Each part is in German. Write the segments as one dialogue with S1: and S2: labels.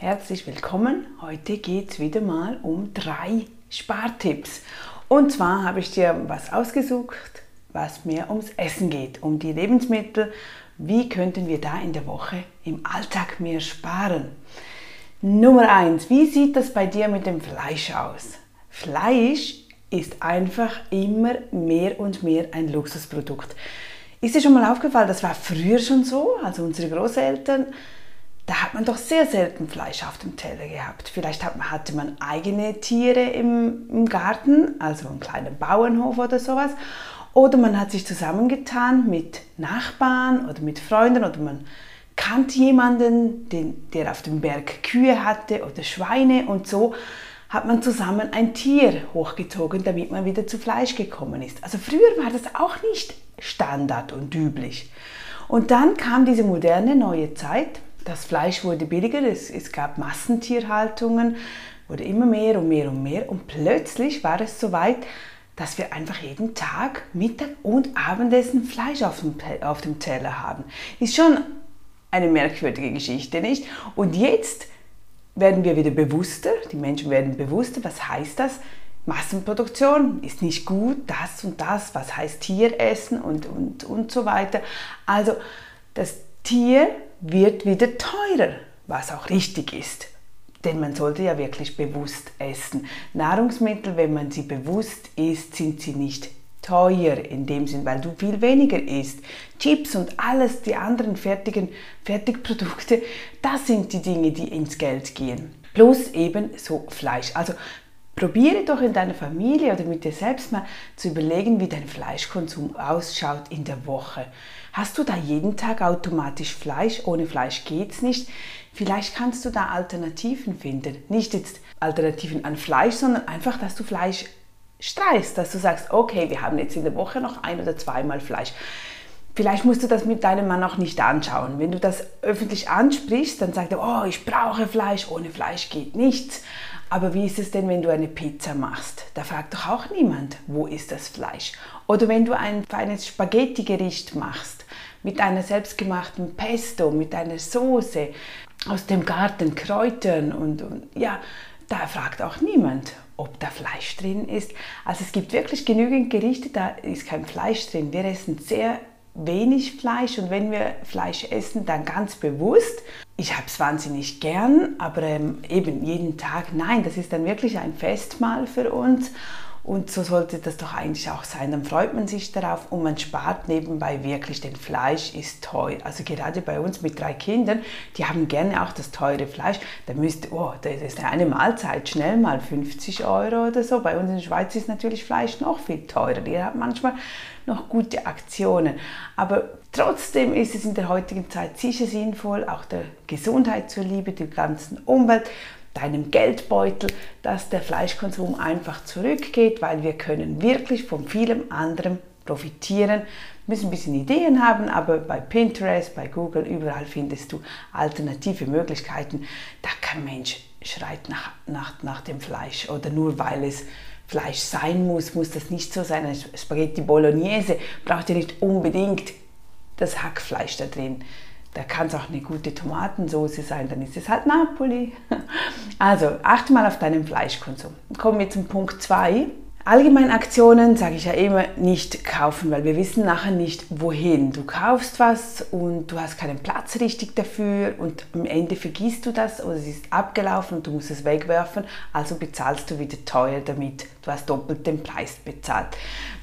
S1: Herzlich willkommen. Heute geht es wieder mal um drei Spartipps. Und zwar habe ich dir was ausgesucht, was mir ums Essen geht, um die Lebensmittel. Wie könnten wir da in der Woche im Alltag mehr sparen? Nummer eins: Wie sieht das bei dir mit dem Fleisch aus? Fleisch ist einfach immer mehr und mehr ein Luxusprodukt. Ist dir schon mal aufgefallen, das war früher schon so, also unsere Großeltern da hat man doch sehr selten Fleisch auf dem Teller gehabt. Vielleicht hatte man eigene Tiere im, im Garten, also einen kleinen Bauernhof oder sowas. Oder man hat sich zusammengetan mit Nachbarn oder mit Freunden oder man kannte jemanden, den, der auf dem Berg Kühe hatte oder Schweine und so hat man zusammen ein Tier hochgezogen, damit man wieder zu Fleisch gekommen ist. Also früher war das auch nicht Standard und üblich. Und dann kam diese moderne neue Zeit das Fleisch wurde billiger, es, es gab Massentierhaltungen, wurde immer mehr und mehr und mehr und plötzlich war es so weit, dass wir einfach jeden Tag Mittag und Abendessen Fleisch auf dem, auf dem Teller haben. Ist schon eine merkwürdige Geschichte, nicht? Und jetzt werden wir wieder bewusster, die Menschen werden bewusster, was heißt das? Massenproduktion ist nicht gut, das und das, was heißt Tieressen und, und, und so weiter. Also das Tier wird wieder teurer, was auch richtig ist. Denn man sollte ja wirklich bewusst essen. Nahrungsmittel, wenn man sie bewusst isst, sind sie nicht teuer in dem Sinn, weil du viel weniger isst. Chips und alles, die anderen fertigen Fertigprodukte, das sind die Dinge, die ins Geld gehen. Plus eben so Fleisch. Also Probiere doch in deiner Familie oder mit dir selbst mal zu überlegen, wie dein Fleischkonsum ausschaut in der Woche. Hast du da jeden Tag automatisch Fleisch? Ohne Fleisch geht es nicht. Vielleicht kannst du da Alternativen finden. Nicht jetzt Alternativen an Fleisch, sondern einfach, dass du Fleisch streichst, dass du sagst, okay, wir haben jetzt in der Woche noch ein oder zweimal Fleisch. Vielleicht musst du das mit deinem Mann auch nicht anschauen. Wenn du das öffentlich ansprichst, dann sagt er, oh, ich brauche Fleisch, ohne Fleisch geht nichts. Aber wie ist es denn, wenn du eine Pizza machst? Da fragt doch auch niemand, wo ist das Fleisch? Oder wenn du ein feines Spaghetti-Gericht machst, mit einer selbstgemachten Pesto, mit einer Soße aus dem Garten, Kräutern und, und ja, da fragt auch niemand, ob da Fleisch drin ist. Also es gibt wirklich genügend Gerichte, da ist kein Fleisch drin. Wir essen sehr wenig Fleisch und wenn wir Fleisch essen, dann ganz bewusst. Ich habe es wahnsinnig gern, aber ähm, eben jeden Tag, nein, das ist dann wirklich ein Festmahl für uns und so sollte das doch eigentlich auch sein. Dann freut man sich darauf und man spart nebenbei wirklich, denn Fleisch ist teuer. Also gerade bei uns mit drei Kindern, die haben gerne auch das teure Fleisch. Da müsste, oh, das ist eine Mahlzeit, schnell mal 50 Euro oder so. Bei uns in der Schweiz ist natürlich Fleisch noch viel teurer. Ihr habt manchmal noch gute Aktionen. Aber trotzdem ist es in der heutigen Zeit sicher sinnvoll, auch der Gesundheit zuliebe, der ganzen Umwelt deinem Geldbeutel, dass der Fleischkonsum einfach zurückgeht, weil wir können wirklich von vielem anderen profitieren. Wir müssen ein bisschen Ideen haben, aber bei Pinterest, bei Google, überall findest du alternative Möglichkeiten. Da kein Mensch schreit nach, nach, nach dem Fleisch oder nur weil es Fleisch sein muss, muss das nicht so sein. Spaghetti Bolognese braucht ja nicht unbedingt das Hackfleisch da drin. Da kann es auch eine gute Tomatensauce sein, dann ist es halt Napoli. Also achte mal auf deinen Fleischkonsum. Kommen wir zum Punkt 2. Allgemein Aktionen sage ich ja immer nicht kaufen, weil wir wissen nachher nicht wohin. Du kaufst was und du hast keinen Platz richtig dafür und am Ende vergisst du das oder es ist abgelaufen und du musst es wegwerfen, also bezahlst du wieder teuer damit. Du hast doppelt den Preis bezahlt.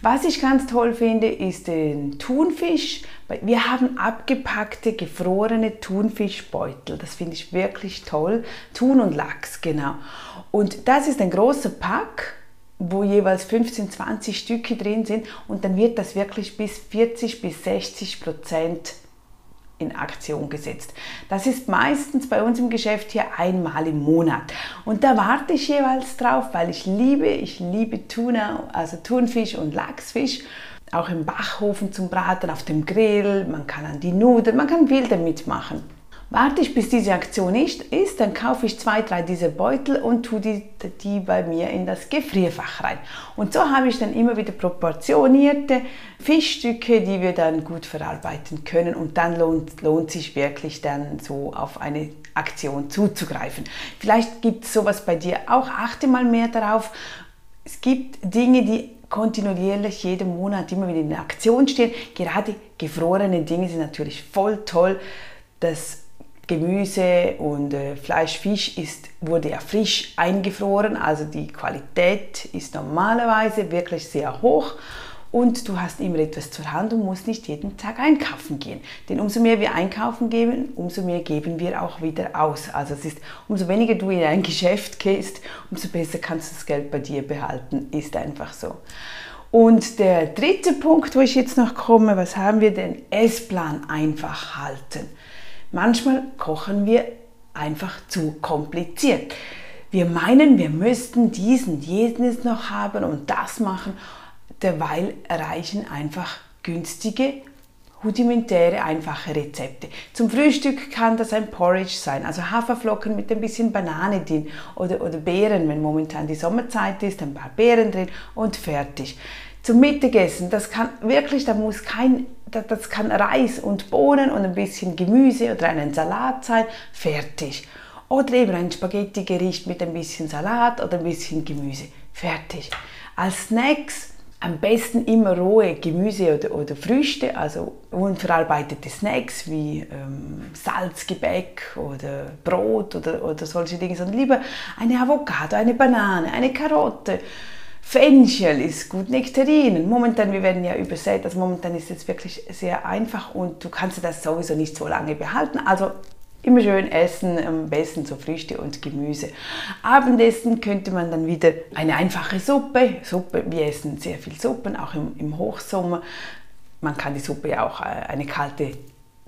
S1: Was ich ganz toll finde, ist den Thunfisch. Wir haben abgepackte, gefrorene Thunfischbeutel. Das finde ich wirklich toll. Thun und Lachs, genau. Und das ist ein großer Pack wo jeweils 15, 20 Stücke drin sind und dann wird das wirklich bis 40 bis 60 Prozent in Aktion gesetzt. Das ist meistens bei uns im Geschäft hier einmal im Monat. Und da warte ich jeweils drauf, weil ich liebe, ich liebe Tuna, also Thunfisch und Lachsfisch. Auch im Bachhofen zum Braten, auf dem Grill, man kann an die Nudeln, man kann viel damit machen. Warte ich, bis diese Aktion ist, ist, dann kaufe ich zwei, drei dieser Beutel und tue die, die bei mir in das Gefrierfach rein. Und so habe ich dann immer wieder proportionierte Fischstücke, die wir dann gut verarbeiten können und dann lohnt, lohnt sich wirklich dann so auf eine Aktion zuzugreifen. Vielleicht gibt es sowas bei dir auch. Achte mal mehr darauf. Es gibt Dinge, die kontinuierlich jeden Monat immer wieder in Aktion stehen. Gerade gefrorene Dinge sind natürlich voll toll. Das Gemüse und äh, Fleisch, Fisch ist, wurde ja frisch eingefroren, also die Qualität ist normalerweise wirklich sehr hoch und du hast immer etwas zur Hand und musst nicht jeden Tag einkaufen gehen. Denn umso mehr wir einkaufen geben, umso mehr geben wir auch wieder aus. Also es ist, umso weniger du in ein Geschäft gehst, umso besser kannst du das Geld bei dir behalten. Ist einfach so. Und der dritte Punkt, wo ich jetzt noch komme, was haben wir denn? Essplan einfach halten. Manchmal kochen wir einfach zu kompliziert. Wir meinen, wir müssten diesen, jenes noch haben und das machen. Derweil erreichen einfach günstige, rudimentäre, einfache Rezepte. Zum Frühstück kann das ein Porridge sein, also Haferflocken mit ein bisschen Banane drin oder, oder Beeren, wenn momentan die Sommerzeit ist, ein paar Beeren drin und fertig. Zum Mittagessen, das kann wirklich, da muss kein das kann Reis und Bohnen und ein bisschen Gemüse oder einen Salat sein, fertig. Oder eben ein Spaghetti-Gericht mit ein bisschen Salat oder ein bisschen Gemüse, fertig. Als Snacks am besten immer rohe Gemüse oder, oder Früchte, also unverarbeitete Snacks wie ähm, Salzgebäck oder Brot oder, oder solche Dinge, sondern lieber eine Avocado, eine Banane, eine Karotte Fenchel ist gut, Nektarinen. Momentan, wir werden ja übersät, also momentan ist es wirklich sehr einfach und du kannst das sowieso nicht so lange behalten. Also immer schön essen, am besten so Früchte und Gemüse. Abendessen könnte man dann wieder eine einfache Suppe. Suppe, wir essen sehr viel Suppen, auch im, im Hochsommer. Man kann die Suppe ja auch äh, eine kalte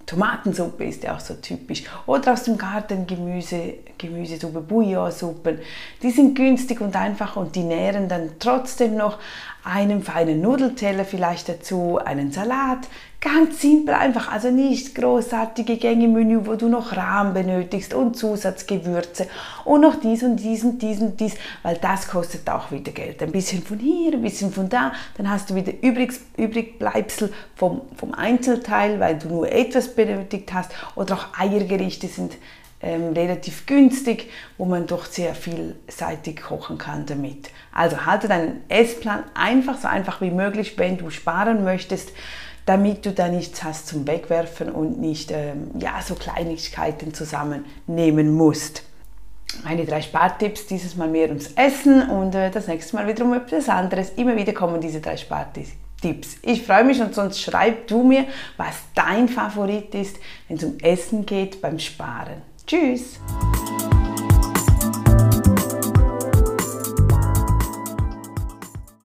S1: Tomatensuppe ist ja auch so typisch. Oder aus dem Garten Gemüse, Gemüsesuppe, Bouillonsuppen. Die sind günstig und einfach und die nähren dann trotzdem noch einen feinen Nudelteller vielleicht dazu, einen Salat. Ganz simpel einfach, also nicht großartige Gänge-Menü, wo du noch Rahm benötigst und Zusatzgewürze und noch dies und dies und dies und dies, weil das kostet auch wieder Geld. Ein bisschen von hier, ein bisschen von da, dann hast du wieder übrig, Übrigbleibsel vom, vom Einzelteil, weil du nur etwas benötigt hast oder auch Eiergerichte sind ähm, relativ günstig, wo man doch sehr vielseitig kochen kann damit. Also halte deinen Essplan einfach so einfach wie möglich, wenn du sparen möchtest, damit du da nichts hast zum Wegwerfen und nicht ähm, ja, so Kleinigkeiten zusammennehmen musst. Meine drei Spartipps, dieses Mal mehr ums Essen und äh, das nächste Mal wiederum etwas anderes. Immer wieder kommen diese drei Spartipps. Ich freue mich und sonst schreib du mir, was dein Favorit ist, wenn es um Essen geht beim Sparen. Tschüss!